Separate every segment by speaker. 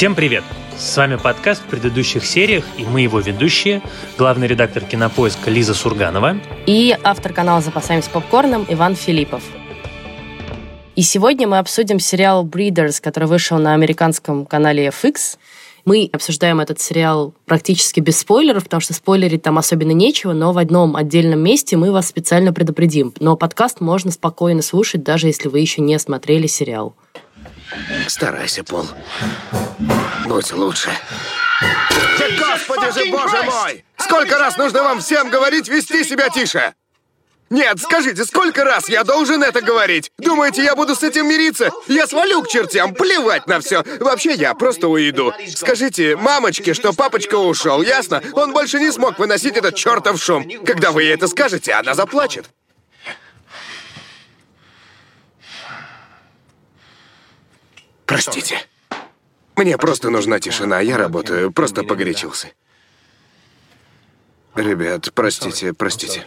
Speaker 1: Всем привет! С вами подкаст в предыдущих сериях, и мы его ведущие, главный редактор кинопоиска Лиза Сурганова
Speaker 2: и автор канала «Запасаемся попкорном» Иван Филиппов. И сегодня мы обсудим сериал «Breeders», который вышел на американском канале FX. Мы обсуждаем этот сериал практически без спойлеров, потому что спойлерить там особенно нечего, но в одном отдельном месте мы вас специально предупредим. Но подкаст можно спокойно слушать, даже если вы еще не смотрели сериал.
Speaker 3: Старайся, Пол. Будь лучше. Да господи же, боже мой! Сколько раз нужно вам всем говорить вести себя тише? Нет, скажите, сколько раз я должен это говорить? Думаете, я буду с этим мириться? Я свалю к чертям, плевать на все. Вообще, я просто уйду. Скажите мамочке, что папочка ушел, ясно? Он больше не смог выносить этот чертов шум. Когда вы ей это скажете, она заплачет. Простите. Мне просто нужна тишина, я работаю, просто погорячился. Ребят, простите, простите.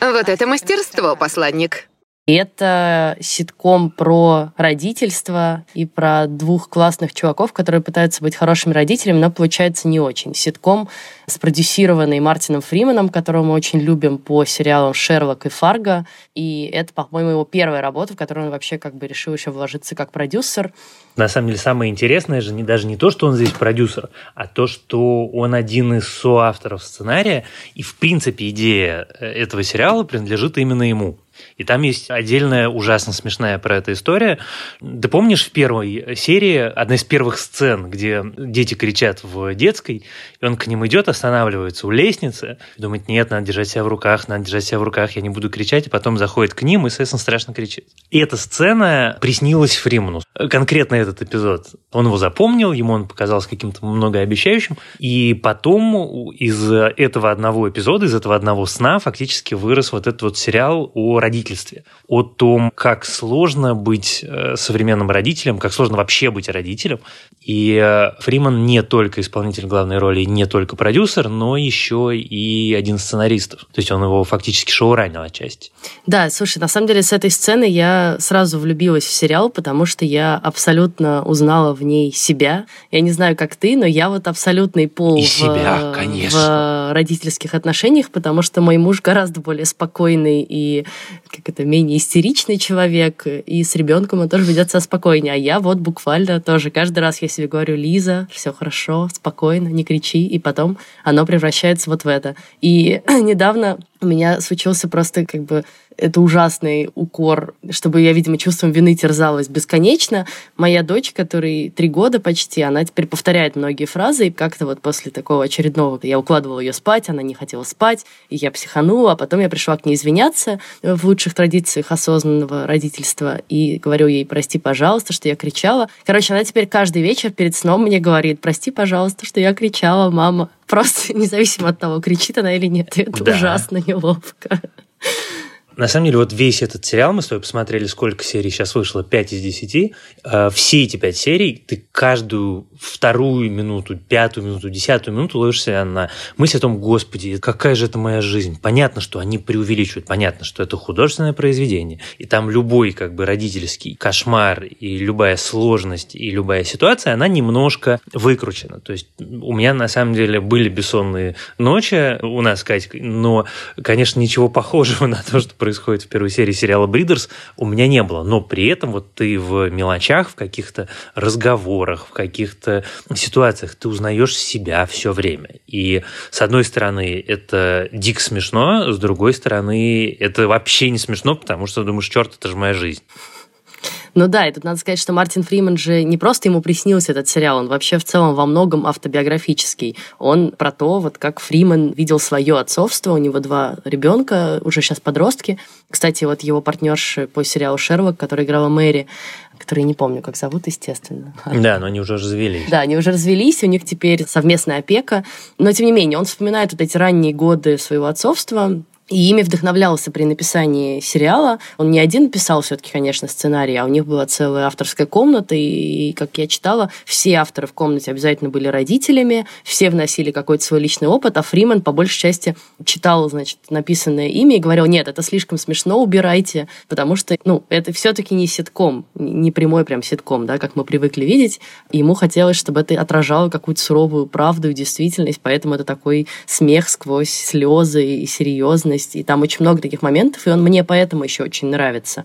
Speaker 4: Вот это мастерство, посланник.
Speaker 2: Это ситком про родительство и про двух классных чуваков, которые пытаются быть хорошими родителями, но получается не очень. Ситком спродюсированный Мартином Фриманом, которого мы очень любим по сериалам «Шерлок» и «Фарго». И это, по-моему, его первая работа, в которой он вообще как бы решил еще вложиться как продюсер.
Speaker 1: На самом деле, самое интересное же не, даже не то, что он здесь продюсер, а то, что он один из соавторов сценария, и, в принципе, идея э, этого сериала принадлежит именно ему. И там есть отдельная ужасно смешная про эту история. Ты помнишь в первой серии одна из первых сцен, где дети кричат в детской, и он к ним идет, останавливается у лестницы, думает, нет, надо держать себя в руках, надо держать себя в руках, я не буду кричать, и потом заходит к ним и, соответственно, страшно кричит. И эта сцена приснилась Фриману. Конкретно этот эпизод. Он его запомнил, ему он показался каким-то многообещающим, и потом из этого одного эпизода, из этого одного сна фактически вырос вот этот вот сериал о родительстве, о том, как сложно быть э, современным родителем, как сложно вообще быть родителем. И э, Фриман не только исполнитель главной роли, не только продюсер, но еще и один из сценаристов. То есть он его фактически шоуранил отчасти.
Speaker 2: Да, слушай, на самом деле с этой сцены я сразу влюбилась в сериал, потому что я абсолютно узнала в ней себя. Я не знаю, как ты, но я вот абсолютный пол
Speaker 1: и
Speaker 2: в,
Speaker 1: себя, конечно.
Speaker 2: в родительских отношениях, потому что мой муж гораздо более спокойный и как это, менее истеричный человек, и с ребенком он тоже ведет себя спокойнее. А я вот буквально тоже каждый раз я себе говорю, Лиза, все хорошо, спокойно, не кричи, и потом оно превращается вот в это. И недавно у меня случился просто как бы это ужасный укор, чтобы я, видимо, чувством вины терзалась бесконечно. Моя дочь, которой три года почти, она теперь повторяет многие фразы, и как-то вот после такого очередного я укладывала ее спать, она не хотела спать, и я психанула, а потом я пришла к ней извиняться в лучших традициях осознанного родительства и говорю ей, прости, пожалуйста, что я кричала. Короче, она теперь каждый вечер перед сном мне говорит, прости, пожалуйста, что я кричала, мама. Просто независимо от того, кричит она или нет. Это да. ужасно неловко.
Speaker 1: На самом деле, вот весь этот сериал, мы с тобой посмотрели, сколько серий сейчас вышло, 5 из 10. Э, все эти 5 серий, ты каждую вторую минуту, пятую минуту, десятую минуту ловишься на мысль о том, господи, какая же это моя жизнь. Понятно, что они преувеличивают, понятно, что это художественное произведение. И там любой как бы родительский кошмар и любая сложность и любая ситуация, она немножко выкручена. То есть у меня на самом деле были бессонные ночи у нас Катькой, но, конечно, ничего похожего на то, что происходит в первой серии сериала «Бридерс», у меня не было. Но при этом вот ты в мелочах, в каких-то разговорах, в каких-то ситуациях ты узнаешь себя все время. И с одной стороны, это дико смешно, с другой стороны, это вообще не смешно, потому что думаешь, черт, это же моя жизнь.
Speaker 2: Ну да, и тут надо сказать, что Мартин Фриман же не просто ему приснился этот сериал, он вообще в целом во многом автобиографический. Он про то, вот как Фриман видел свое отцовство, у него два ребенка, уже сейчас подростки. Кстати, вот его партнерши по сериалу «Шерлок», который играла Мэри, которые не помню, как зовут, естественно.
Speaker 1: Да, но они уже развелись.
Speaker 2: Да, они уже развелись, у них теперь совместная опека. Но, тем не менее, он вспоминает вот эти ранние годы своего отцовства, и ими вдохновлялся при написании сериала. Он не один писал все-таки, конечно, сценарий, а у них была целая авторская комната, и, как я читала, все авторы в комнате обязательно были родителями, все вносили какой-то свой личный опыт, а Фриман по большей части читал, значит, написанное ими и говорил, нет, это слишком смешно, убирайте, потому что, ну, это все-таки не ситком, не прямой прям ситком, да, как мы привыкли видеть. Ему хотелось, чтобы это отражало какую-то суровую правду и действительность, поэтому это такой смех сквозь слезы и серьезность, и там очень много таких моментов, и он мне поэтому еще очень нравится.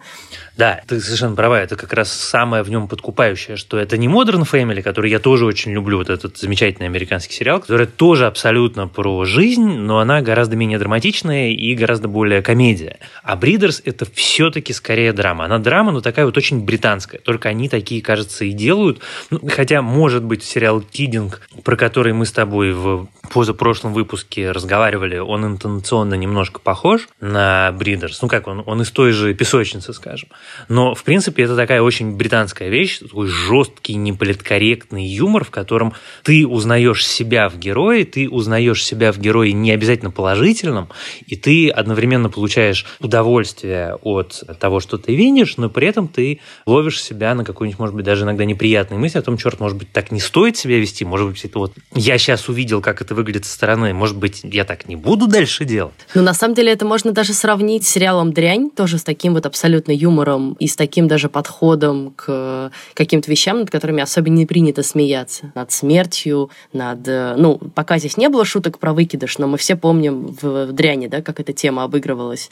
Speaker 1: Да, ты совершенно права, это как раз самое в нем подкупающее, что это не Modern Family, который я тоже очень люблю, вот этот замечательный американский сериал, который тоже абсолютно про жизнь, но она гораздо менее драматичная и гораздо более комедия. А Бридерс это все-таки скорее драма. Она драма, но такая вот очень британская. Только они такие, кажется, и делают. Ну, хотя, может быть, сериал «Кидинг», про который мы с тобой в позапрошлом выпуске разговаривали, он интонационно немножко похож на Бридерс. Ну как, он, он из той же песочницы, скажем. Но, в принципе, это такая очень британская вещь, такой жесткий, неполиткорректный юмор, в котором ты узнаешь себя в герое, ты узнаешь себя в герое не обязательно положительном, и ты одновременно получаешь удовольствие от того, что ты видишь, но при этом ты ловишь себя на какую-нибудь, может быть, даже иногда неприятную мысль о том, черт, может быть, так не стоит себя вести, может быть, это вот я сейчас увидел, как это выглядит со стороны, может быть, я так не буду дальше делать.
Speaker 2: Ну, на самом деле, это можно даже сравнить с сериалом «Дрянь», тоже с таким вот абсолютно юмором и с таким даже подходом к каким-то вещам, над которыми особенно не принято смеяться. Над смертью, над... Ну, пока здесь не было шуток про выкидыш, но мы все помним в «Дряни», да, как эта тема обыгрывалась.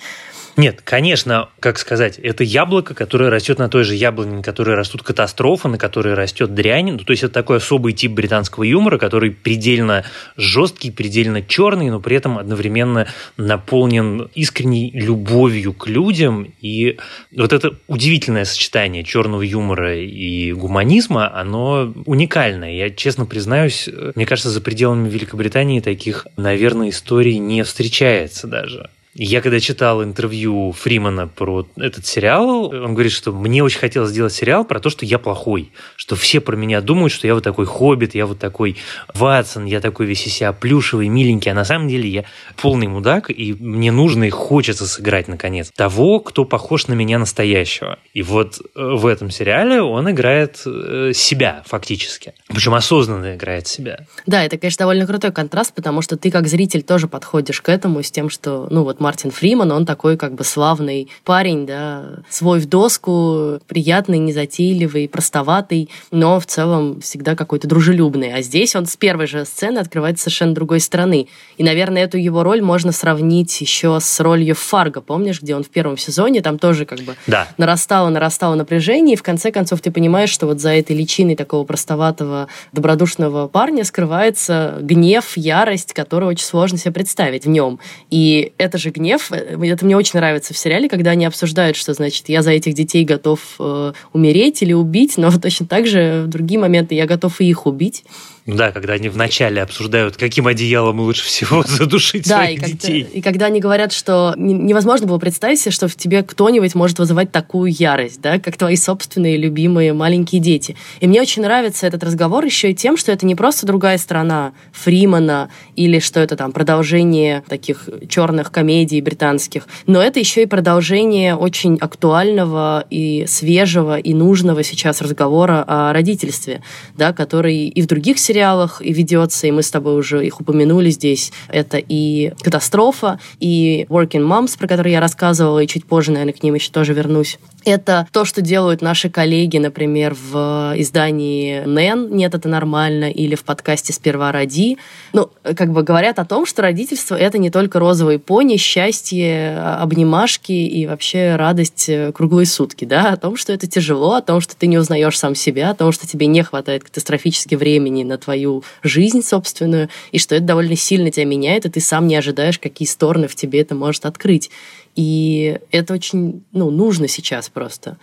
Speaker 1: Нет, конечно, как сказать, это яблоко, которое растет на той же яблоне, на которой растут катастрофы, на которой растет дрянь. Ну, то есть это такой особый тип британского юмора, который предельно жесткий, предельно черный, но при этом одновременно наполнен искренней любовью к людям. И вот это удивительное сочетание черного юмора и гуманизма, оно уникальное. Я честно признаюсь, мне кажется, за пределами Великобритании таких, наверное, историй не встречается даже. Я когда читал интервью Фримана про этот сериал, он говорит, что мне очень хотелось сделать сериал про то, что я плохой, что все про меня думают, что я вот такой хоббит, я вот такой Ватсон, я такой весь из себя плюшевый, миленький, а на самом деле я полный мудак, и мне нужно и хочется сыграть, наконец, того, кто похож на меня настоящего. И вот э, в этом сериале он играет э, себя фактически. Причем осознанно играет себя.
Speaker 2: Да, это, конечно, довольно крутой контраст, потому что ты как зритель тоже подходишь к этому с тем, что, ну вот Мартин Фриман, он такой как бы славный парень, да, свой в доску, приятный, незатейливый, простоватый, но в целом всегда какой-то дружелюбный. А здесь он с первой же сцены открывается совершенно другой стороны. И, наверное, эту его роль можно сравнить еще с ролью Фарго, помнишь, где он в первом сезоне, там тоже как бы
Speaker 1: да.
Speaker 2: нарастало, нарастало напряжение, и в конце концов ты понимаешь, что вот за этой личиной такого простоватого, добродушного парня скрывается гнев, ярость, которую очень сложно себе представить в нем. И это же гнев. Это мне очень нравится в сериале, когда они обсуждают, что, значит, я за этих детей готов э, умереть или убить, но точно так же в другие моменты я готов и их убить.
Speaker 1: Да, когда они вначале обсуждают, каким одеялом лучше всего задушить да, своих
Speaker 2: и когда,
Speaker 1: детей.
Speaker 2: И когда они говорят, что невозможно было представить себе, что в тебе кто-нибудь может вызывать такую ярость, да, как твои собственные любимые маленькие дети. И мне очень нравится этот разговор еще и тем, что это не просто другая сторона Фримана или что это там продолжение таких черных комедий британских, но это еще и продолжение очень актуального и свежего и нужного сейчас разговора о родительстве, да, который и в других сериалах сериалах и ведется, и мы с тобой уже их упомянули здесь. Это и «Катастрофа», и «Working Moms», про которые я рассказывала, и чуть позже, наверное, к ним еще тоже вернусь. Это то, что делают наши коллеги, например, в издании «Нэн», «Нет, это нормально», или в подкасте «Сперва роди». Ну, как бы говорят о том, что родительство — это не только розовые пони, счастье, обнимашки и вообще радость э, круглые сутки, да, о том, что это тяжело, о том, что ты не узнаешь сам себя, о том, что тебе не хватает катастрофически времени на твою жизнь собственную, и что это довольно сильно тебя меняет, и ты сам не ожидаешь, какие стороны в тебе это может открыть. И это очень ну, нужно сейчас просто.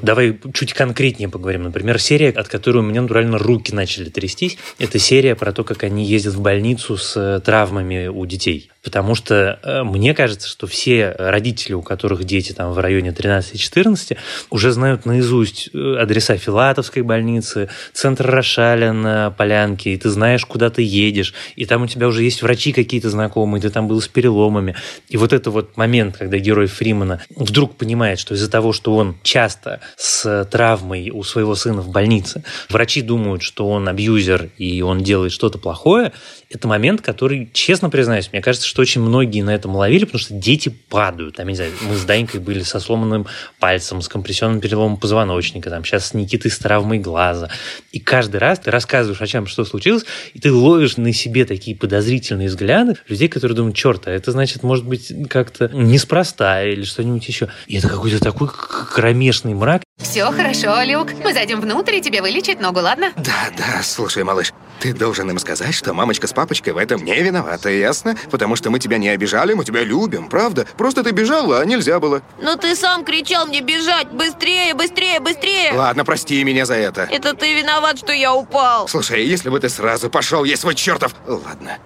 Speaker 1: Давай чуть конкретнее поговорим. Например, серия, от которой у меня натурально руки начали трястись. Это серия про то, как они ездят в больницу с э, травмами у детей. Потому что э, мне кажется, что все родители, у которых дети там в районе 13-14, уже знают наизусть э, адреса Филатовской больницы, центр Рошаля на Полянке, и ты знаешь, куда ты едешь, и там у тебя уже есть врачи какие-то знакомые, ты там был с переломами. И вот это вот момент, когда герой Фримана вдруг понимает, что из-за того, что он часто с травмой у своего сына в больнице, врачи думают, что он абьюзер и он делает что-то плохое, это момент, который, честно признаюсь, мне кажется, что очень многие на этом ловили, потому что дети падают. Там, не знаю, мы с Данькой были со сломанным пальцем, с компрессионным переломом позвоночника, там, сейчас с Никитой с травмой глаза. И каждый раз ты рассказываешь о чем, что случилось, и ты ловишь на себе такие подозрительные взгляды людей, которые думают, черт, а это значит, может быть, как-то неспроста или что-нибудь еще. И это какой-то такой кромешный мрак.
Speaker 4: Все хорошо, Люк. Мы зайдем внутрь и тебе вылечить ногу, ладно?
Speaker 3: Да, да, слушай, малыш, ты должен им сказать, что мамочка с папочкой в этом не виноваты, ясно? Потому что мы тебя не обижали, мы тебя любим, правда? Просто ты бежала, а нельзя было.
Speaker 5: Но ты сам кричал мне бежать! Быстрее, быстрее, быстрее!
Speaker 3: Ладно, прости меня за это.
Speaker 5: Это ты виноват, что я упал.
Speaker 3: Слушай, если бы ты сразу пошел, есть свой чертов... Ладно.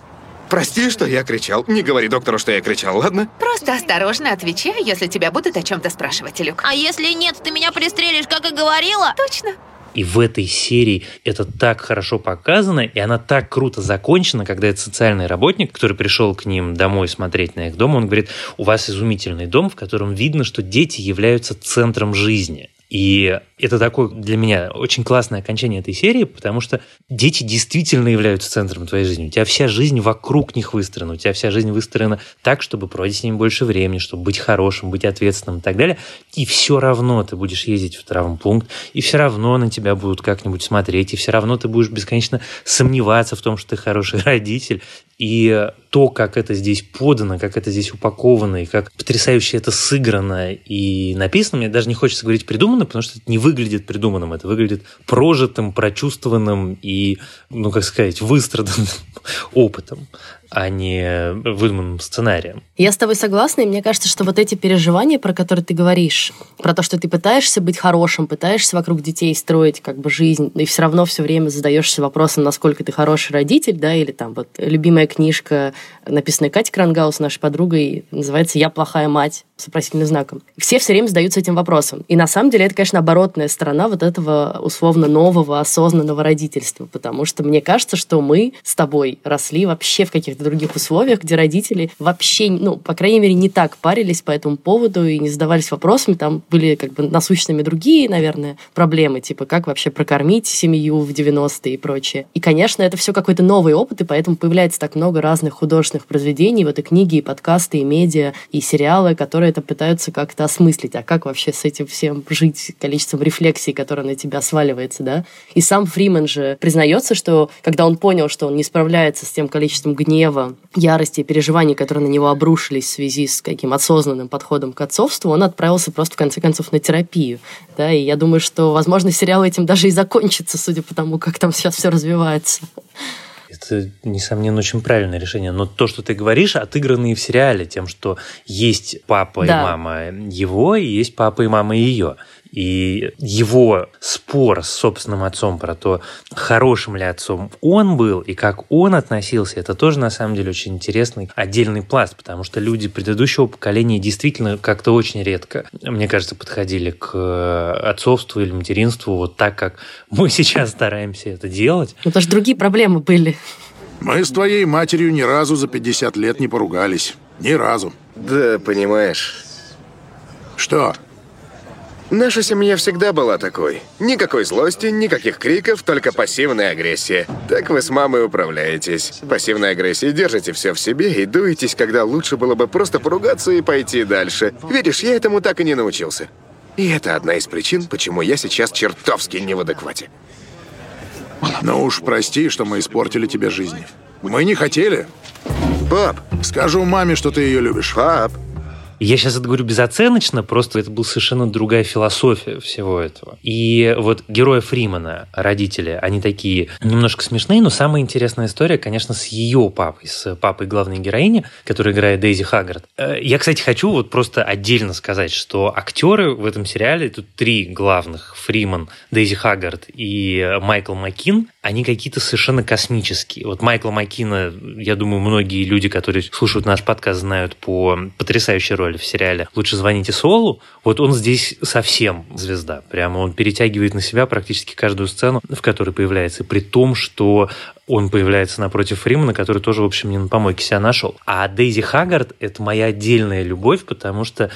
Speaker 3: Прости, что я кричал. Не говори доктору, что я кричал, ладно?
Speaker 4: Просто осторожно отвечай, если тебя будут о чем-то спрашивать, Люк.
Speaker 5: А если нет, ты меня пристрелишь, как и говорила?
Speaker 4: Точно.
Speaker 1: И в этой серии это так хорошо показано, и она так круто закончена, когда этот социальный работник, который пришел к ним домой смотреть на их дом, он говорит, у вас изумительный дом, в котором видно, что дети являются центром жизни. И это такое для меня очень классное окончание этой серии, потому что дети действительно являются центром твоей жизни. У тебя вся жизнь вокруг них выстроена, у тебя вся жизнь выстроена так, чтобы проводить с ними больше времени, чтобы быть хорошим, быть ответственным и так далее. И все равно ты будешь ездить в травмпункт, и все равно на тебя будут как-нибудь смотреть, и все равно ты будешь бесконечно сомневаться в том, что ты хороший родитель. И то, как это здесь подано, как это здесь упаковано, и как потрясающе это сыграно и написано, мне даже не хочется говорить придумано, потому что это не выглядит придуманным, это выглядит прожитым, прочувствованным и, ну, как сказать, выстраданным опытом а не выдуманным сценарием.
Speaker 2: Я с тобой согласна, и мне кажется, что вот эти переживания, про которые ты говоришь, про то, что ты пытаешься быть хорошим, пытаешься вокруг детей строить как бы жизнь, и все равно все время задаешься вопросом, насколько ты хороший родитель, да, или там вот любимая книжка, написанная Катей Крангаус, нашей подругой, называется «Я плохая мать» с вопросительным знаком. Все все время задаются этим вопросом. И на самом деле это, конечно, оборотная сторона вот этого условно нового, осознанного родительства, потому что мне кажется, что мы с тобой росли вообще в каких-то других условиях, где родители вообще, ну, по крайней мере, не так парились по этому поводу и не задавались вопросами. Там были как бы насущными другие, наверное, проблемы, типа как вообще прокормить семью в 90-е и прочее. И, конечно, это все какой-то новый опыт, и поэтому появляется так много разных художественных произведений, вот и книги, и подкасты, и медиа, и сериалы, которые это пытаются как-то осмыслить. А как вообще с этим всем жить, количеством рефлексий, которое на тебя сваливается, да? И сам Фриман же признается, что когда он понял, что он не справляется с тем количеством гнева, ярости и переживаний, которые на него обрушились в связи с каким осознанным подходом к отцовству, он отправился просто в конце концов на терапию. Да? И я думаю, что, возможно, сериал этим даже и закончится, судя по тому, как там сейчас все развивается
Speaker 1: это, несомненно, очень правильное решение. Но то, что ты говоришь, отыграно и в сериале тем, что есть папа да. и мама его, и есть папа и мама ее. И его спор с собственным отцом про то, хорошим ли отцом он был и как он относился, это тоже на самом деле очень интересный отдельный пласт, потому что люди предыдущего поколения действительно как-то очень редко, мне кажется, подходили к отцовству или материнству вот так, как мы сейчас стараемся это делать.
Speaker 2: Ну, потому что другие проблемы были.
Speaker 6: Мы с твоей матерью ни разу за 50 лет не поругались. Ни разу.
Speaker 3: Да, понимаешь.
Speaker 6: Что?
Speaker 3: Наша семья всегда была такой. Никакой злости, никаких криков, только пассивная агрессия. Так вы с мамой управляетесь. Пассивная агрессия, держите все в себе и дуетесь, когда лучше было бы просто поругаться и пойти дальше. Видишь, я этому так и не научился. И это одна из причин, почему я сейчас чертовски не в адеквате.
Speaker 6: Ну уж прости, что мы испортили тебе жизнь. Мы не хотели.
Speaker 3: Пап!
Speaker 6: Скажу маме, что ты ее любишь.
Speaker 3: Пап!
Speaker 1: Я сейчас это говорю безоценочно, просто это была совершенно другая философия всего этого. И вот герои Фримана, родители, они такие немножко смешные, но самая интересная история, конечно, с ее папой, с папой главной героини, которая играет Дейзи Хаггард. Э, я, кстати, хочу вот просто отдельно сказать, что актеры в этом сериале, тут три главных, Фриман, Дейзи Хаггард и Майкл Макин, они какие-то совершенно космические. Вот Майкла Макина, я думаю, многие люди, которые слушают наш подкаст, знают по потрясающей роли в сериале «Лучше звоните Солу». Вот он здесь совсем звезда. Прямо он перетягивает на себя практически каждую сцену, в которой появляется. При том, что он появляется напротив Фримана, который тоже, в общем, не на помойке себя нашел. А Дейзи Хаггард – это моя отдельная любовь, потому что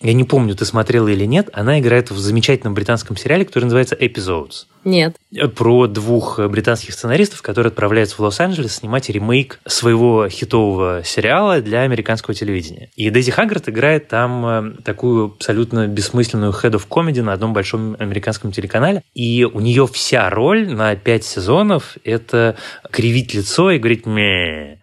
Speaker 1: я не помню, ты смотрела или нет, она играет в замечательном британском сериале, который называется «Episodes».
Speaker 2: Нет.
Speaker 1: Про двух британских сценаристов, которые отправляются в Лос-Анджелес снимать ремейк своего хитового сериала для американского телевидения. И Дейзи Хаггард играет там э, такую абсолютно бессмысленную head of comedy на одном большом американском телеканале. И у нее вся роль на пять сезонов – это кривить лицо и говорить «мээ».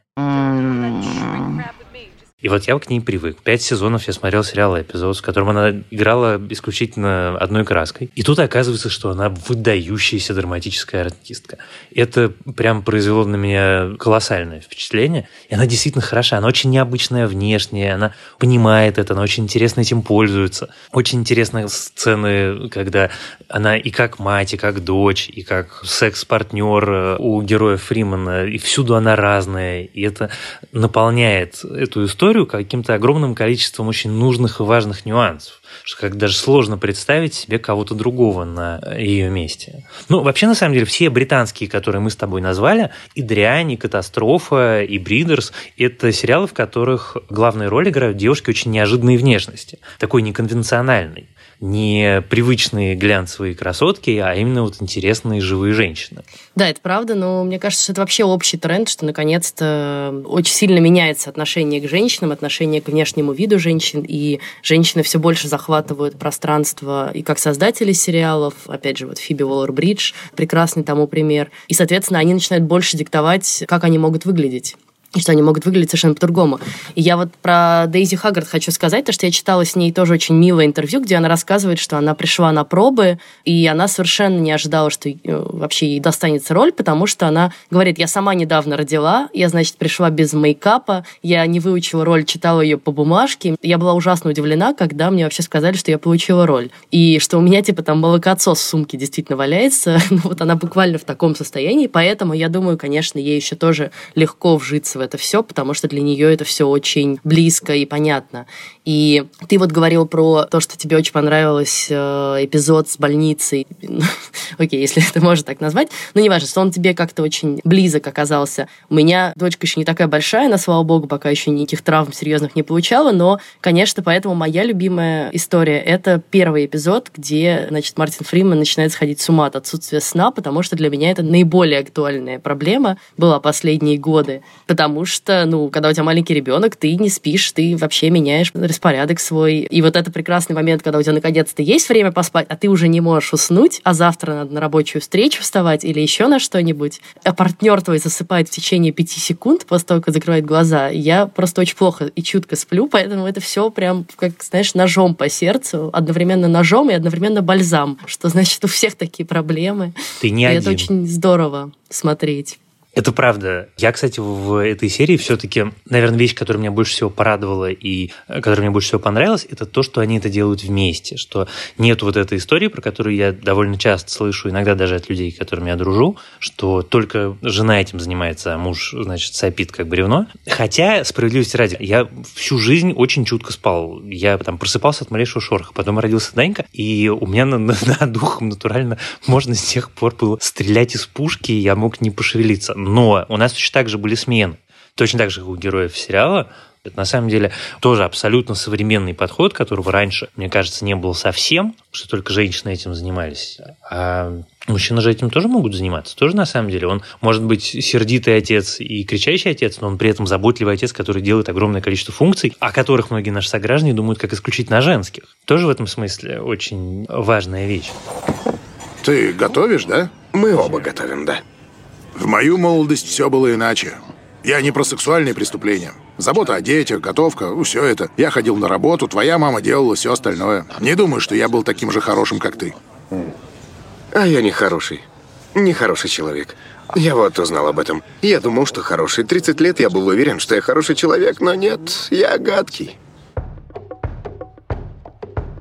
Speaker 1: И вот я к ней привык. Пять сезонов я смотрел сериал «Эпизод», с которым она играла исключительно одной краской. И тут оказывается, что она выдающаяся драматическая артистка. Это прям произвело на меня колоссальное впечатление. И она действительно хороша. Она очень необычная внешне, она понимает это, она очень интересно этим пользуется. Очень интересные сцены, когда она и как мать, и как дочь, и как секс-партнер у героя Фримана, и всюду она разная. И это наполняет эту историю историю каким-то огромным количеством очень нужных и важных нюансов, что как даже сложно представить себе кого-то другого на ее месте. Ну, вообще, на самом деле, все британские, которые мы с тобой назвали, и «Дрянь», и «Катастрофа», и «Бридерс» — это сериалы, в которых главные роли играют девушки очень неожиданной внешности, такой неконвенциональной не привычные глянцевые красотки, а именно вот интересные живые женщины.
Speaker 2: Да, это правда, но мне кажется, что это вообще общий тренд, что наконец-то очень сильно меняется отношение к женщинам, отношение к внешнему виду женщин, и женщины все больше захватывают пространство и как создатели сериалов, опять же, вот Фиби Уоллер-Бридж, прекрасный тому пример, и, соответственно, они начинают больше диктовать, как они могут выглядеть что они могут выглядеть совершенно по-другому. И я вот про Дейзи Хаггард хочу сказать, то, что я читала с ней тоже очень милое интервью, где она рассказывает, что она пришла на пробы, и она совершенно не ожидала, что э, вообще ей достанется роль, потому что она говорит, я сама недавно родила, я, значит, пришла без мейкапа, я не выучила роль, читала ее по бумажке. Я была ужасно удивлена, когда мне вообще сказали, что я получила роль. И что у меня, типа, там молокоотсос в сумке действительно валяется. ну, вот она буквально в таком состоянии, поэтому я думаю, конечно, ей еще тоже легко вжиться в это все, потому что для нее это все очень близко и понятно. И ты вот говорил про то, что тебе очень понравился э, эпизод с больницей. Окей, если это можно так назвать. Но не важно, что он тебе как-то очень близок оказался. У меня дочка еще не такая большая, она, слава богу, пока еще никаких травм серьезных не получала, но, конечно, поэтому моя любимая история — это первый эпизод, где, значит, Мартин Фриман начинает сходить с ума от отсутствия сна, потому что для меня это наиболее актуальная проблема была последние годы. Потому что, ну, когда у тебя маленький ребенок, ты не спишь, ты вообще меняешь распорядок свой. И вот это прекрасный момент, когда у тебя наконец-то есть время поспать, а ты уже не можешь уснуть, а завтра надо на рабочую встречу вставать или еще на что-нибудь, а партнер твой засыпает в течение пяти секунд после того, как закрывает глаза. Я просто очень плохо и чутко сплю, поэтому это все прям, как, знаешь, ножом по сердцу, одновременно ножом и одновременно бальзам, что значит у всех такие проблемы.
Speaker 1: Ты не
Speaker 2: и
Speaker 1: один.
Speaker 2: это очень здорово смотреть.
Speaker 1: Это правда. Я, кстати, в этой серии все-таки, наверное, вещь, которая меня больше всего порадовала и э, которая мне больше всего понравилась, это то, что они это делают вместе, что нет вот этой истории, про которую я довольно часто слышу, иногда даже от людей, с которыми я дружу, что только жена этим занимается, а муж, значит, сопит как бревно. Хотя, справедливости ради, я всю жизнь очень чутко спал. Я там просыпался от малейшего шороха. Потом родился Данька, и у меня на, на, над духом натурально можно с тех пор было стрелять из пушки, и я мог не пошевелиться но у нас точно так же были смены. Точно так же, как у героев сериала, это на самом деле тоже абсолютно современный подход, которого раньше, мне кажется, не было совсем, что только женщины этим занимались. А мужчины же этим тоже могут заниматься. Тоже на самом деле. Он может быть сердитый отец и кричащий отец, но он при этом заботливый отец, который делает огромное количество функций, о которых многие наши сограждане думают как исключительно женских. Тоже в этом смысле очень важная вещь.
Speaker 6: Ты готовишь, да?
Speaker 3: Мы оба готовим, да.
Speaker 6: В мою молодость все было иначе. Я не про сексуальные преступления. Забота о детях, готовка, ну, все это. Я ходил на работу, твоя мама делала все остальное. Не думаю, что я был таким же хорошим, как ты.
Speaker 3: А я не хороший. Не хороший человек. Я вот узнал об этом. Я думал, что хороший. 30 лет я был уверен, что я хороший человек, но нет, я гадкий.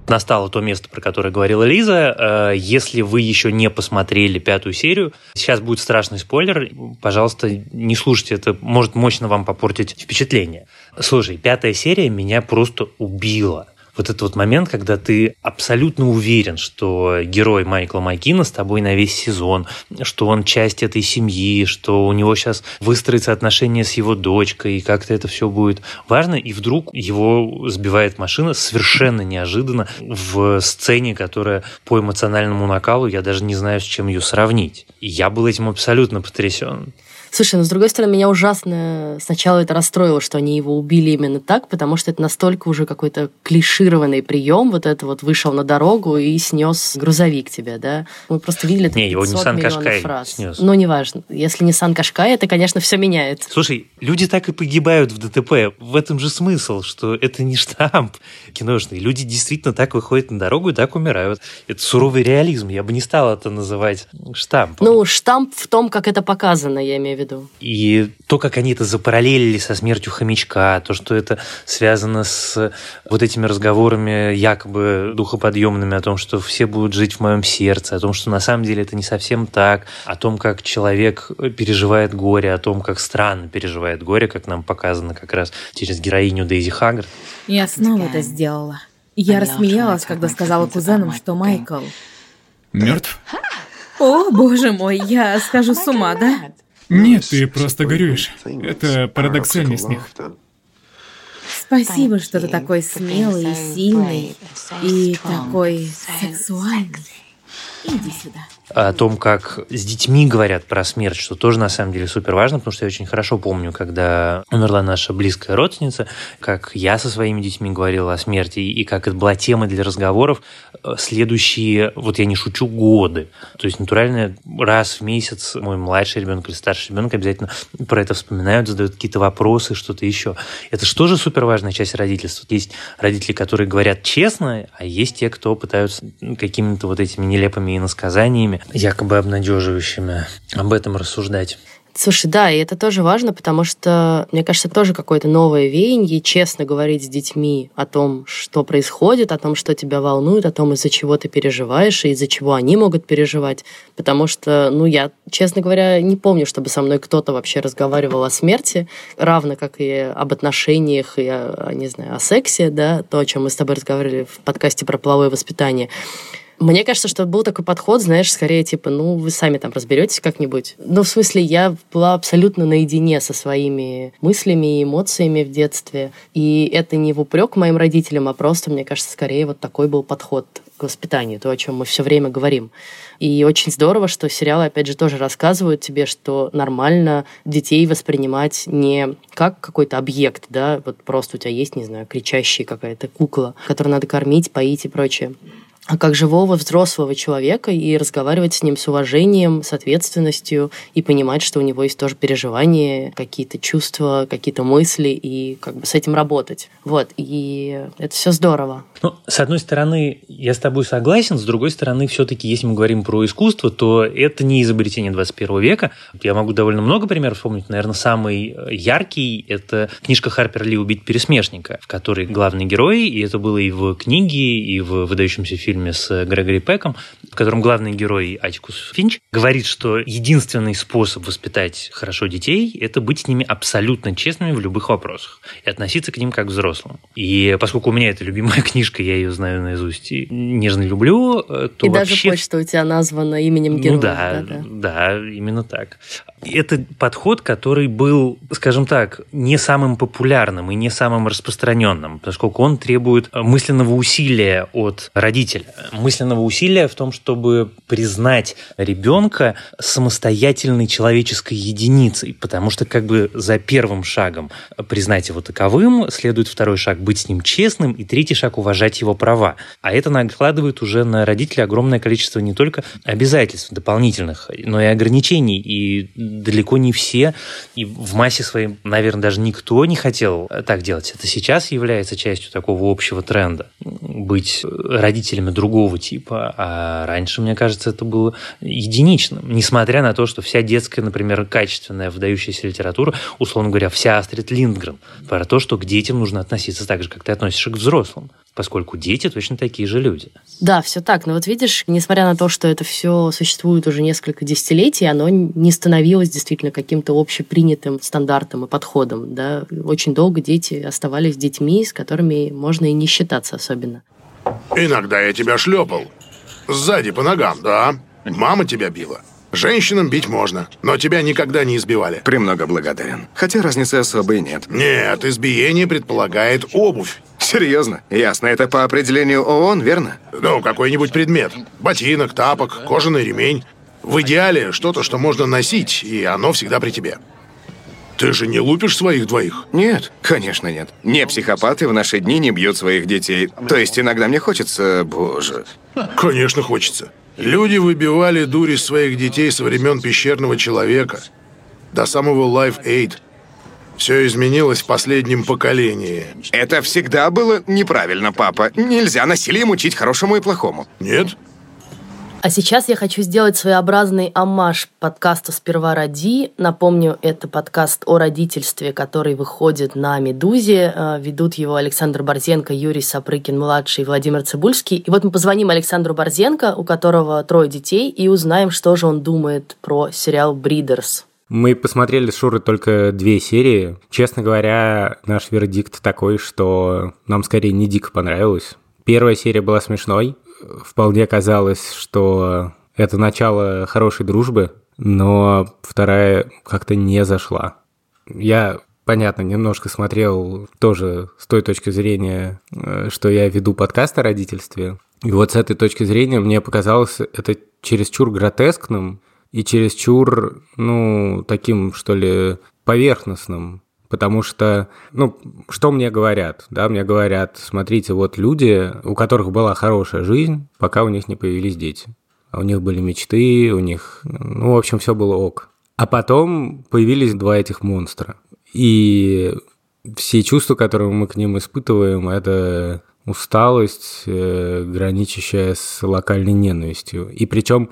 Speaker 1: Настало то место, про которое говорила Лиза. Э, Если вы еще не посмотрели пятую серию, сейчас будет страшный спойлер. Пожалуйста, не слушайте, это может мощно вам попортить впечатление. Слушай, пятая серия меня просто убила вот этот вот момент, когда ты абсолютно уверен, что герой Майкла Маккина с тобой на весь сезон, что он часть этой семьи, что у него сейчас выстроится отношения с его дочкой, и как-то это все будет важно, и вдруг его сбивает машина совершенно неожиданно в сцене, которая по эмоциональному накалу, я даже не знаю, с чем ее сравнить. И я был этим абсолютно потрясен.
Speaker 2: Слушай, ну с другой стороны, меня ужасно сначала это расстроило, что они его убили именно так, потому что это настолько уже какой-то клишированный прием, вот это вот вышел на дорогу и снес грузовик тебя, да? Мы просто видели это
Speaker 1: Не, его Nissan Qashqai
Speaker 2: фраз.
Speaker 1: снес.
Speaker 2: Ну, неважно. Если Nissan Qashqai, это, конечно, все меняет.
Speaker 1: Слушай, люди так и погибают в ДТП. В этом же смысл, что это не штамп киношный. Люди действительно так выходят на дорогу и так умирают. Это суровый реализм. Я бы не стал это называть штампом.
Speaker 2: Ну, штамп в том, как это показано, я имею в виду.
Speaker 1: И то, как они это запараллелили со смертью хомячка, то, что это связано с вот этими разговорами якобы духоподъемными о том, что все будут жить в моем сердце, о том, что на самом деле это не совсем так, о том, как человек переживает горе, о том, как странно переживает горе, как нам показано как раз через героиню Дейзи Хаггард.
Speaker 7: Я снова это сделала. Я рассмеялась, когда сказала кузенам, что Майкл...
Speaker 8: Мертв?
Speaker 7: О, боже мой, я схожу с ума, да?
Speaker 8: Нет, ты просто горюешь. Это парадоксальный смех.
Speaker 7: Спасибо, что ты такой смелый и сильный, и такой сексуальный. Иди сюда.
Speaker 1: О том, как с детьми говорят про смерть, что тоже на самом деле супер важно, потому что я очень хорошо помню, когда умерла наша близкая родственница, как я со своими детьми говорил о смерти, и как это была тема для разговоров э, следующие, вот я не шучу, годы. То есть натурально раз в месяц мой младший ребенок или старший ребенок обязательно про это вспоминают, задают какие-то вопросы, что-то еще. Это же тоже супер важная часть родительства. Есть родители, которые говорят честно, а есть те, кто пытаются какими-то вот этими нелепыми иносказаниями, якобы обнадеживающими, об этом рассуждать.
Speaker 2: Слушай, да, и это тоже важно, потому что, мне кажется, тоже какое-то новое веяние, честно говорить с детьми о том, что происходит, о том, что тебя волнует, о том, из-за чего ты переживаешь, и из-за чего они могут переживать. Потому что, ну, я, честно говоря, не помню, чтобы со мной кто-то вообще разговаривал о смерти, равно как и об отношениях, и, не знаю, о сексе, да, то, о чем мы с тобой разговаривали в подкасте про половое воспитание. Мне кажется, что был такой подход, знаешь, скорее типа, ну, вы сами там разберетесь как-нибудь. Ну, в смысле, я была абсолютно наедине со своими мыслями и эмоциями в детстве. И это не в упрек моим родителям, а просто, мне кажется, скорее вот такой был подход к воспитанию, то, о чем мы все время говорим. И очень здорово, что сериалы, опять же, тоже рассказывают тебе, что нормально детей воспринимать не как какой-то объект, да, вот просто у тебя есть, не знаю, кричащая какая-то кукла, которую надо кормить, поить и прочее как живого взрослого человека и разговаривать с ним с уважением, с ответственностью и понимать, что у него есть тоже переживания, какие-то чувства, какие-то мысли и как бы с этим работать. Вот, и это все здорово.
Speaker 1: Ну, с одной стороны, я с тобой согласен, с другой стороны, все-таки, если мы говорим про искусство, то это не изобретение 21 века. Я могу довольно много примеров вспомнить. Наверное, самый яркий – это книжка Харпер Ли «Убить пересмешника», в которой главный герой, и это было и в книге, и в выдающемся фильме с Грегори Пеком, в котором главный герой Атикус Финч говорит, что единственный способ воспитать хорошо детей – это быть с ними абсолютно честными в любых вопросах и относиться к ним как к взрослым. И поскольку у меня это любимая книжка, я ее знаю наизусть и нежно люблю, то
Speaker 2: И
Speaker 1: вообще...
Speaker 2: даже почта у тебя названа именем героя.
Speaker 1: Ну да, да, да, именно так. Это подход, который был, скажем так, не самым популярным и не самым распространенным, поскольку он требует мысленного усилия от родителя. Мысленного усилия в том, чтобы признать ребенка самостоятельной человеческой единицей, потому что как бы за первым шагом признать его таковым следует второй шаг быть с ним честным и третий шаг уважать его права. А это накладывает уже на родителя огромное количество не только обязательств дополнительных, но и ограничений и далеко не все, и в массе своей, наверное, даже никто не хотел так делать. Это сейчас является частью такого общего тренда быть родителями другого типа, а раньше, мне кажется, это было единичным. Несмотря на то, что вся детская, например, качественная, выдающаяся литература, условно говоря, вся Астрид Линдгрен, про то, что к детям нужно относиться так же, как ты относишься к взрослым поскольку дети точно такие же люди.
Speaker 2: Да, все так. Но вот видишь, несмотря на то, что это все существует уже несколько десятилетий, оно не становилось действительно каким-то общепринятым стандартом и подходом. Да? Очень долго дети оставались детьми, с которыми можно и не считаться особенно.
Speaker 6: Иногда я тебя шлепал. Сзади по ногам, да. Мама тебя била. Женщинам бить можно, но тебя никогда не избивали.
Speaker 3: Премного благодарен. Хотя разницы особой нет.
Speaker 6: Нет, избиение предполагает обувь.
Speaker 3: Серьезно? Ясно, это по определению ООН, верно?
Speaker 6: Ну, какой-нибудь предмет. Ботинок, тапок, кожаный ремень. В идеале что-то, что можно носить, и оно всегда при тебе. Ты же не лупишь своих двоих?
Speaker 3: Нет, конечно нет. Не психопаты в наши дни не бьют своих детей. То есть иногда мне хочется, боже.
Speaker 6: Конечно, хочется. Люди выбивали дури своих детей со времен пещерного человека до самого Life Aid. Все изменилось в последнем поколении.
Speaker 3: Это всегда было неправильно, папа. Нельзя насилием учить хорошему и плохому.
Speaker 6: Нет?
Speaker 2: А сейчас я хочу сделать своеобразный амаш подкасту «Сперва роди». Напомню, это подкаст о родительстве, который выходит на «Медузе». Э, ведут его Александр Борзенко, Юрий Сапрыкин-младший Владимир Цибульский. И вот мы позвоним Александру Борзенко, у которого трое детей, и узнаем, что же он думает про сериал «Бридерс».
Speaker 9: Мы посмотрели с Шурой только две серии. Честно говоря, наш вердикт такой, что нам скорее не дико понравилось. Первая серия была смешной, вполне казалось, что это начало хорошей дружбы, но вторая как-то не зашла. Я, понятно, немножко смотрел тоже с той точки зрения, э, что я веду подкаст о родительстве. И вот с этой точки зрения мне показалось это чересчур гротескным и чересчур, ну, таким, что ли, поверхностным. Потому что, ну, что мне говорят? Да, мне говорят, смотрите, вот люди, у которых была хорошая жизнь, пока у них не появились дети. А у них были мечты, у них, ну, в общем, все было ок. А потом появились два этих монстра. И все чувства, которые мы к ним испытываем, это усталость, э, граничащая с локальной ненавистью. И причем,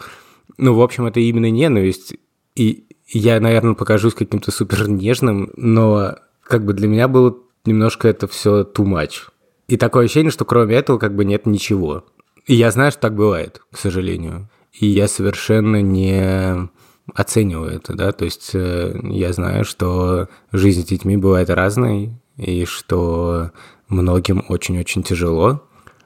Speaker 9: ну, в общем, это именно ненависть. И я, наверное, покажусь каким-то супер нежным, но как бы для меня было немножко это все too much. И такое ощущение, что кроме этого как бы нет ничего. И я знаю, что так бывает, к сожалению. И я совершенно не оцениваю это, да, то есть э, я знаю, что жизнь с детьми бывает разной, и что многим очень-очень тяжело,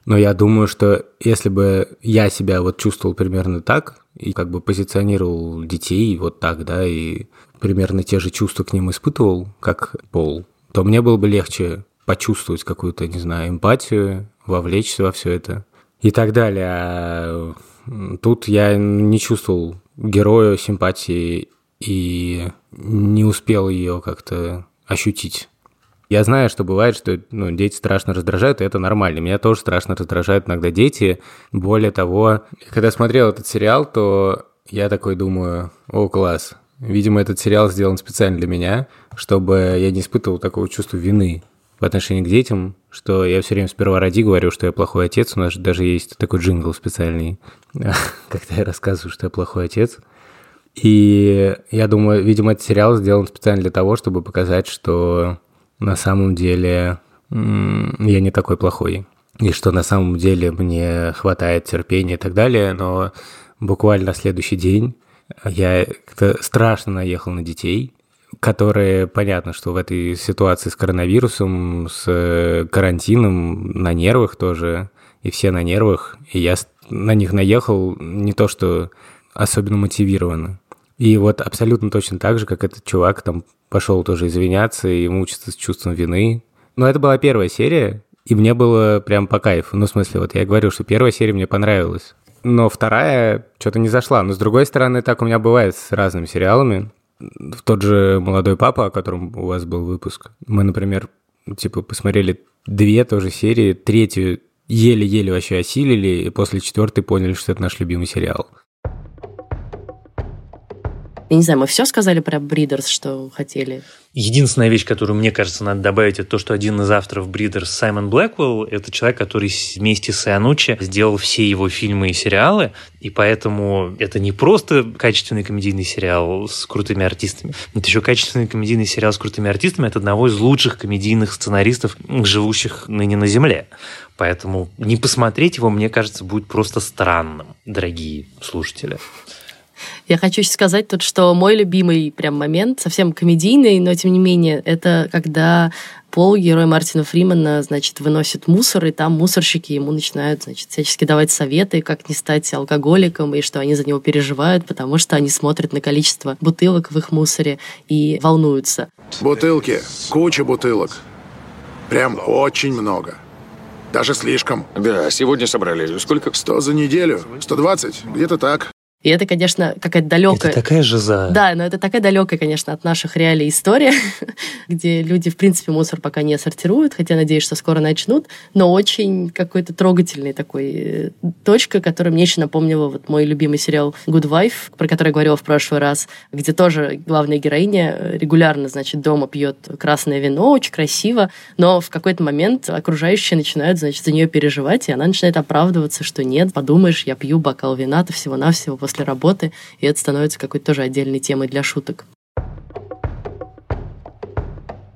Speaker 9: но я думаю, что если бы я себя вот чувствовал примерно так, и как бы позиционировал детей вот так, да, и примерно те же чувства к ним испытывал, как Пол, то мне было бы легче почувствовать какую-то, не знаю, эмпатию, вовлечься во все это и так далее. А тут я не чувствовал героя симпатии и не успел ее как-то ощутить. Я знаю, что бывает, что ну, дети страшно раздражают, и это нормально. Меня тоже страшно раздражают иногда дети. Более того, когда смотрел этот сериал, то я такой думаю, о, класс. Видимо, этот сериал сделан специально для меня, чтобы я не испытывал такого чувства вины в отношении к детям, что я все время сперва ради говорю, что я плохой отец. У нас даже есть такой джингл специальный, когда я рассказываю, что я плохой отец. И я думаю, видимо, этот сериал сделан специально для того, чтобы показать, что на самом деле я не такой плохой. И что на самом деле мне хватает терпения и так далее, но буквально на следующий день я страшно наехал на детей, которые, понятно, что в этой ситуации с коронавирусом, с карантином, на нервах тоже, и все на нервах, и я на них наехал не то что особенно мотивированно. И вот абсолютно точно так же, как этот чувак там пошел тоже извиняться и мучиться с чувством вины. Но это была первая серия, и мне было прям по кайфу. Ну, в смысле, вот я говорю, что первая серия мне понравилась. Но вторая что-то не зашла. Но, с другой стороны, так у меня бывает с разными сериалами. В тот же «Молодой папа», о котором у вас был выпуск. Мы, например, типа посмотрели две тоже серии, третью еле-еле вообще осилили, и после четвертой поняли, что это наш любимый сериал.
Speaker 2: Я не знаю, мы все сказали про Бридерс, что хотели?
Speaker 1: Единственная вещь, которую, мне кажется, надо добавить, это то, что один из авторов Бридерс, Саймон Блэквелл, это человек, который вместе с Ианучи сделал все его фильмы и сериалы, и поэтому это не просто качественный комедийный сериал с крутыми артистами, это еще качественный комедийный сериал с крутыми артистами от одного из лучших комедийных сценаристов, живущих ныне на Земле. Поэтому не посмотреть его, мне кажется, будет просто странным, дорогие слушатели.
Speaker 2: Я хочу сказать тут, что мой любимый прям момент, совсем комедийный, но тем не менее, это когда Пол, герой Мартина Фримана, значит, выносит мусор, и там мусорщики ему начинают, значит, всячески давать советы, как не стать алкоголиком, и что они за него переживают, потому что они смотрят на количество бутылок в их мусоре и волнуются.
Speaker 6: Бутылки. Куча бутылок. Прям очень много. Даже слишком.
Speaker 3: Да, сегодня собрали. Сколько?
Speaker 6: Сто за неделю. Сто двадцать. Где-то так.
Speaker 2: И это, конечно, какая-то далекая...
Speaker 1: Это такая жиза.
Speaker 2: Да, но это такая далекая, конечно, от наших реалий история, где люди, в принципе, мусор пока не сортируют, хотя надеюсь, что скоро начнут, но очень какой-то трогательный такой э, точка, которая мне еще напомнила вот мой любимый сериал Good Wife, про который я говорила в прошлый раз, где тоже главная героиня регулярно, значит, дома пьет красное вино, очень красиво, но в какой-то момент окружающие начинают, значит, за нее переживать, и она начинает оправдываться, что нет, подумаешь, я пью бокал вина-то всего-навсего после работы, и это становится какой-то тоже отдельной темой для шуток.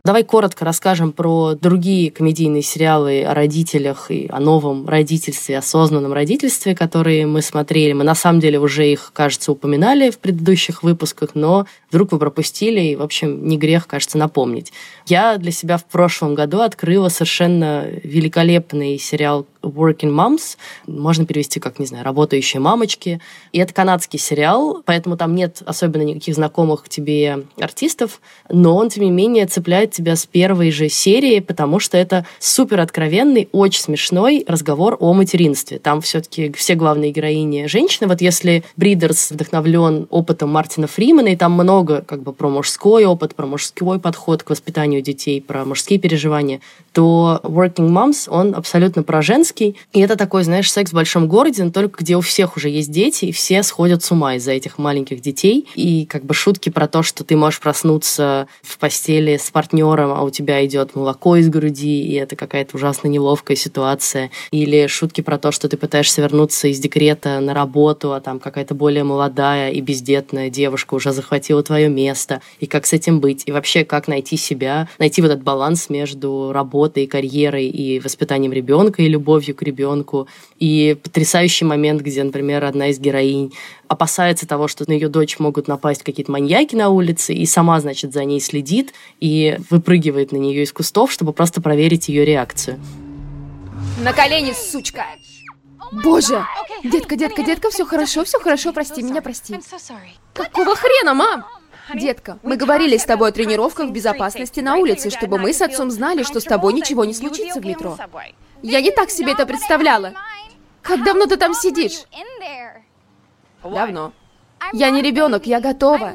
Speaker 2: Давай коротко расскажем про другие комедийные сериалы о родителях и о новом родительстве, осознанном родительстве, которые мы смотрели. Мы на самом деле уже их, кажется, упоминали в предыдущих выпусках, но вдруг вы пропустили, и, в общем, не грех, кажется, напомнить. Я для себя в прошлом году открыла совершенно великолепный сериал Working Moms, можно перевести как, не знаю, работающие мамочки. И это канадский сериал, поэтому там нет особенно никаких знакомых тебе артистов, но он, тем не менее, цепляет тебя с первой же серии, потому что это супер откровенный, очень смешной разговор о материнстве. Там все-таки все главные героини женщины. Вот если Бридерс вдохновлен опытом Мартина Фримена, и там много как бы про мужской опыт, про мужской подход к воспитанию детей, про мужские переживания, то Working Moms, он абсолютно про женский. И это такой, знаешь, секс в большом городе, но только где у всех уже есть дети, и все сходят с ума из-за этих маленьких детей. И как бы шутки про то, что ты можешь проснуться в постели с партнером, а у тебя идет молоко из груди, и это какая-то ужасно неловкая ситуация. Или шутки про то, что ты пытаешься вернуться из декрета на работу, а там какая-то более молодая и бездетная девушка уже захватила твое место, и как с этим быть, и вообще как найти себя, найти вот этот баланс между работой работой, карьерой и воспитанием ребенка и любовью к ребенку. И потрясающий момент, где, например, одна из героинь опасается того, что на ее дочь могут напасть какие-то маньяки на улице, и сама, значит, за ней следит и выпрыгивает на нее из кустов, чтобы просто проверить ее реакцию.
Speaker 10: На колени, сучка! Боже! Детка, детка, детка, все хорошо, все хорошо, прости меня, прости. Какого хрена, мам? Детка, мы говорили с тобой о тренировках безопасности на улице, чтобы мы с отцом знали, что с тобой ничего не случится в метро. Я не так себе это представляла. Как давно ты там сидишь? Давно. Я не ребенок, я готова.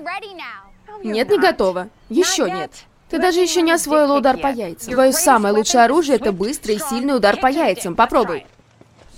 Speaker 10: Нет, не готова. Еще нет. Ты даже еще не освоила удар по яйцам. Твое самое лучшее оружие — это быстрый и сильный удар по яйцам. Попробуй.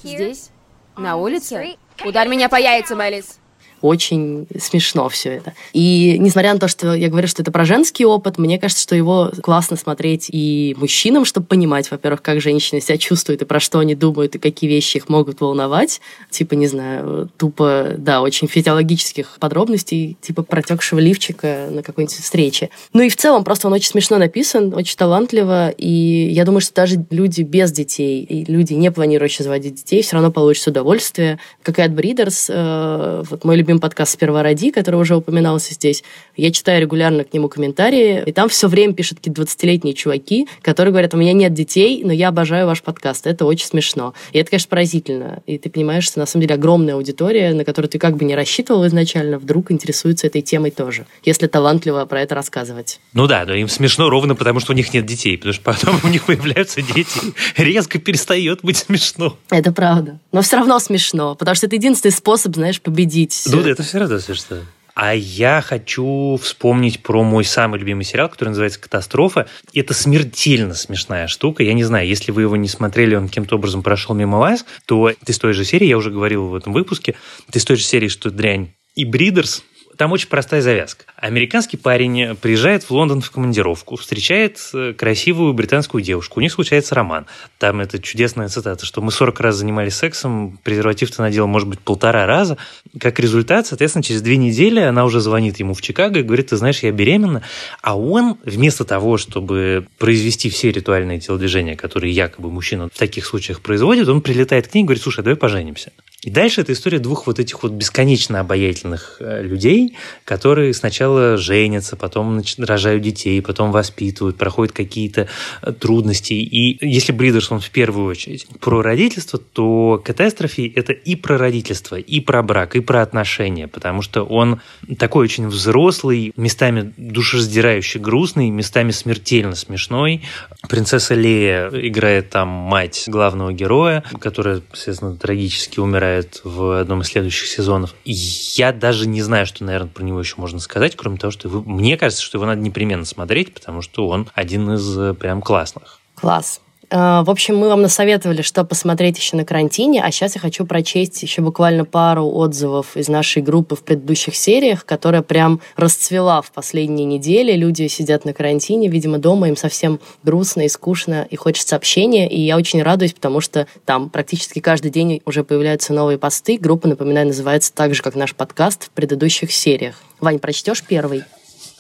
Speaker 10: Здесь? На улице? Ударь меня по яйцам, Элис
Speaker 2: очень смешно все это. И несмотря на то, что я говорю, что это про женский опыт, мне кажется, что его классно смотреть и мужчинам, чтобы понимать, во-первых, как женщины себя чувствуют и про что они думают, и какие вещи их могут волновать. Типа, не знаю, тупо, да, очень физиологических подробностей, типа протекшего лифчика на какой-нибудь встрече. Ну и в целом, просто он очень смешно написан, очень талантливо, и я думаю, что даже люди без детей и люди, не планирующие заводить детей, все равно получат удовольствие. Как и от Бридерс, э, вот мой любимый подкаст «Сперва роди», который уже упоминался здесь. Я читаю регулярно к нему комментарии, и там все время пишут какие-то 20-летние чуваки, которые говорят, у меня нет детей, но я обожаю ваш подкаст. Это очень смешно. И это, конечно, поразительно. И ты понимаешь, что на самом деле огромная аудитория, на которую ты как бы не рассчитывал изначально, вдруг интересуется этой темой тоже, если талантливо про это рассказывать.
Speaker 1: Ну да, но им смешно ровно потому, что у них нет детей, потому что потом у них появляются дети. Резко перестает быть смешно.
Speaker 2: Это правда. Но все равно смешно, потому что это единственный способ, знаешь, победить.
Speaker 1: Ну, это все равно смешно. А я хочу вспомнить про мой самый любимый сериал, который называется «Катастрофа». Это смертельно смешная штука. Я не знаю, если вы его не смотрели, он каким-то образом прошел мимо вас, то ты из той же серии, я уже говорил в этом выпуске, ты из той же серии, что дрянь. И Бридерс там очень простая завязка. Американский парень приезжает в Лондон в командировку, встречает э, красивую британскую девушку. У них случается роман. Там это чудесная цитата, что мы 40 раз занимались сексом, презерватив-то надел, может быть, полтора раза. Как результат, соответственно, через две недели она уже звонит ему в Чикаго и говорит, ты знаешь, я беременна. А он, вместо того, чтобы произвести все ритуальные телодвижения, которые якобы мужчина в таких случаях производит, он прилетает к ней и говорит, слушай, давай поженимся. И дальше это история двух вот этих вот бесконечно обаятельных э, людей, которые сначала женятся, потом рожают детей, потом воспитывают, проходят какие-то э, трудности. И если Бридерс, он в первую очередь про родительство, то катастрофе это и про родительство, и про брак, и про отношения, потому что он такой очень взрослый, местами душераздирающий грустный, местами смертельно смешной. Принцесса Лея играет там мать главного героя, которая, естественно, трагически умирает играет в одном из следующих сезонов. И я даже не знаю, что, наверное, про него еще можно сказать, кроме того, что его, мне кажется, что его надо непременно смотреть, потому что он один из э, прям классных.
Speaker 2: Класс. Э, в общем, мы вам насоветовали, что посмотреть еще на карантине, а сейчас я хочу прочесть еще буквально пару отзывов из нашей группы в предыдущих сериях, которая прям расцвела в последние недели. Люди сидят на карантине, видимо, дома, им совсем грустно и скучно, и хочется общения, и я очень радуюсь, потому что там практически каждый день уже появляются новые посты. Группа, напоминаю, называется так же, как наш подкаст в предыдущих сериях. Вань, прочтешь первый?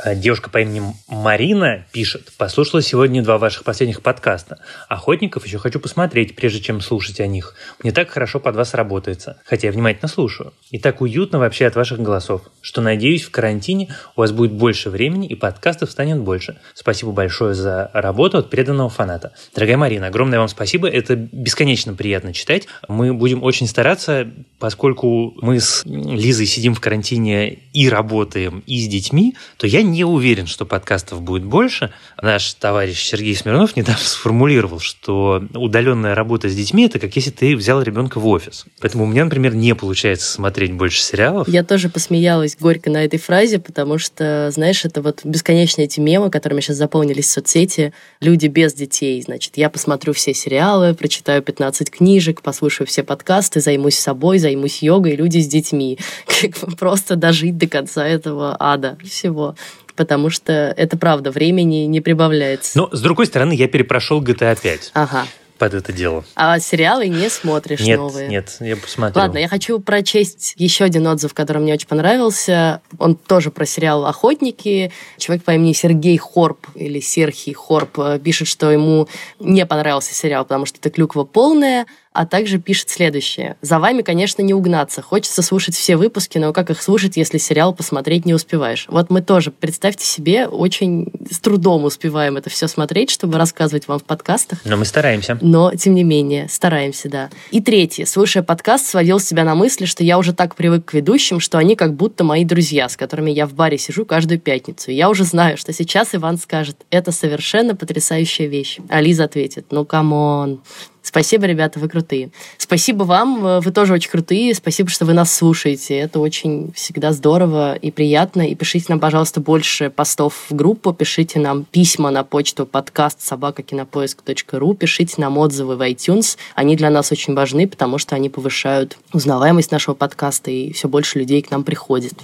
Speaker 1: Э, девушка по имени Марина пишет. Послушала сегодня два ваших последних подкаста. Охотников еще хочу посмотреть, прежде чем слушать о них. Мне так хорошо под вас работается, хотя я внимательно слушаю. И так уютно вообще от ваших голосов, что, надеюсь, в карантине у вас будет больше времени и подкастов станет больше. Спасибо большое за работу от преданного фаната. Дорогая Марина, огромное вам спасибо. Это бесконечно приятно читать. Мы будем очень стараться, поскольку мы с Лизой сидим в карантине и работаем, и с детьми, то я не уверен, что подкастов будет больше. Наш товарищ Сергей Смирнов недавно сформулировал, что удаленная работа с детьми – это как если ты взял ребенка в офис. Поэтому у меня, например, не получается смотреть больше сериалов.
Speaker 2: Я тоже посмеялась горько на этой фразе, потому что, знаешь, это вот бесконечные эти мемы, которыми сейчас заполнились соцсети. Люди без детей, значит, я посмотрю все сериалы, прочитаю 15 книжек, послушаю все подкасты, займусь собой, займусь йогой, люди с детьми. Просто дожить до конца этого ада всего потому что это правда, времени не прибавляется.
Speaker 1: Но, с другой стороны, я перепрошел GTA 5.
Speaker 2: Ага
Speaker 1: под это дело.
Speaker 2: А сериалы не смотришь
Speaker 1: нет,
Speaker 2: новые?
Speaker 1: Нет, я посмотрю.
Speaker 2: Ладно, я хочу прочесть еще один отзыв, который мне очень понравился. Он тоже про сериал «Охотники». Человек по имени Сергей Хорп или Серхий Хорп э, пишет, что ему не понравился сериал, потому что это клюква полная, а также пишет следующее. «За вами, конечно, не угнаться. Хочется слушать все выпуски, но как их слушать, если сериал посмотреть не успеваешь?» Вот мы тоже, представьте себе, очень с трудом успеваем это все смотреть, чтобы рассказывать вам в подкастах.
Speaker 1: Но мы стараемся.
Speaker 2: Но, тем не менее, стараемся, да. И третье. Слушая подкаст, словил себя на мысли, что я уже так привык к ведущим, что они как будто мои друзья, с которыми я в баре сижу каждую пятницу. И я уже знаю, что сейчас Иван скажет, это совершенно потрясающая вещь. А Лиза ответит, ну come on, Спасибо, ребята, вы крутые. Спасибо вам, вы тоже очень крутые. Спасибо, что вы нас слушаете. Это очень всегда здорово и приятно. И пишите нам, пожалуйста, больше постов в группу, пишите нам письма на почту подкаст собакакинопоиск.ру, пишите нам отзывы в iTunes. Они для нас очень важны, потому что они повышают узнаваемость нашего подкаста, и все больше людей к нам приходит.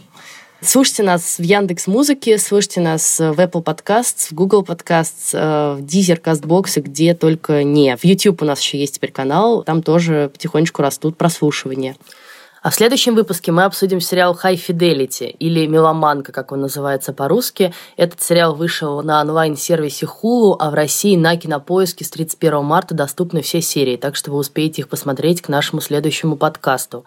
Speaker 2: Слушайте нас в Яндекс Музыке, слушайте нас в Apple Podcasts, в Google Podcasts, э, в Deezer, CastBox, где только не. В YouTube у нас еще есть теперь канал, там тоже потихонечку растут прослушивания. А в следующем выпуске мы обсудим сериал High Fidelity или Меломанка, как он называется по-русски. Этот сериал вышел на онлайн-сервисе Hulu, а в России на Кинопоиске с 31 марта доступны все серии, так что вы успеете их посмотреть к нашему следующему подкасту.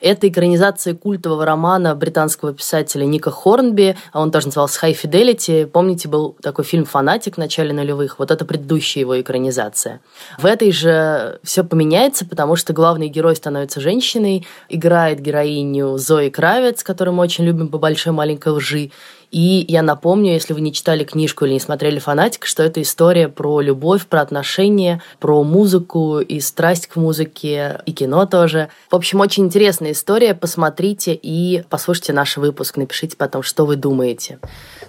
Speaker 2: Это экранизация культового романа британского писателя Ника Хорнби, а он тоже назывался High Fidelity. Помните, был такой фильм «Фанатик» в начале нулевых? Вот это предыдущая его экранизация. В этой же все поменяется, потому что главный герой становится женщиной, играет героиню Зои Кравец, которую мы очень любим по большой маленькой лжи, и я напомню, если вы не читали книжку или не смотрели «Фанатик», что это история про любовь, про отношения, про музыку и страсть к музыке, и кино тоже. В общем, очень интересная история. Посмотрите и послушайте наш выпуск. Напишите потом, что вы думаете.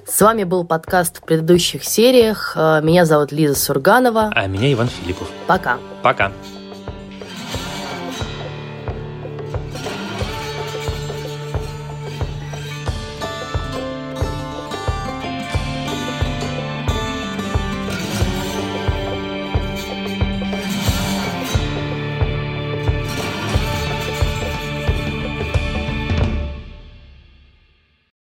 Speaker 2: С вами был подкаст в предыдущих сериях. Меня зовут Лиза Сурганова.
Speaker 1: А меня Иван Филиппов.
Speaker 2: Пока.
Speaker 1: Пока.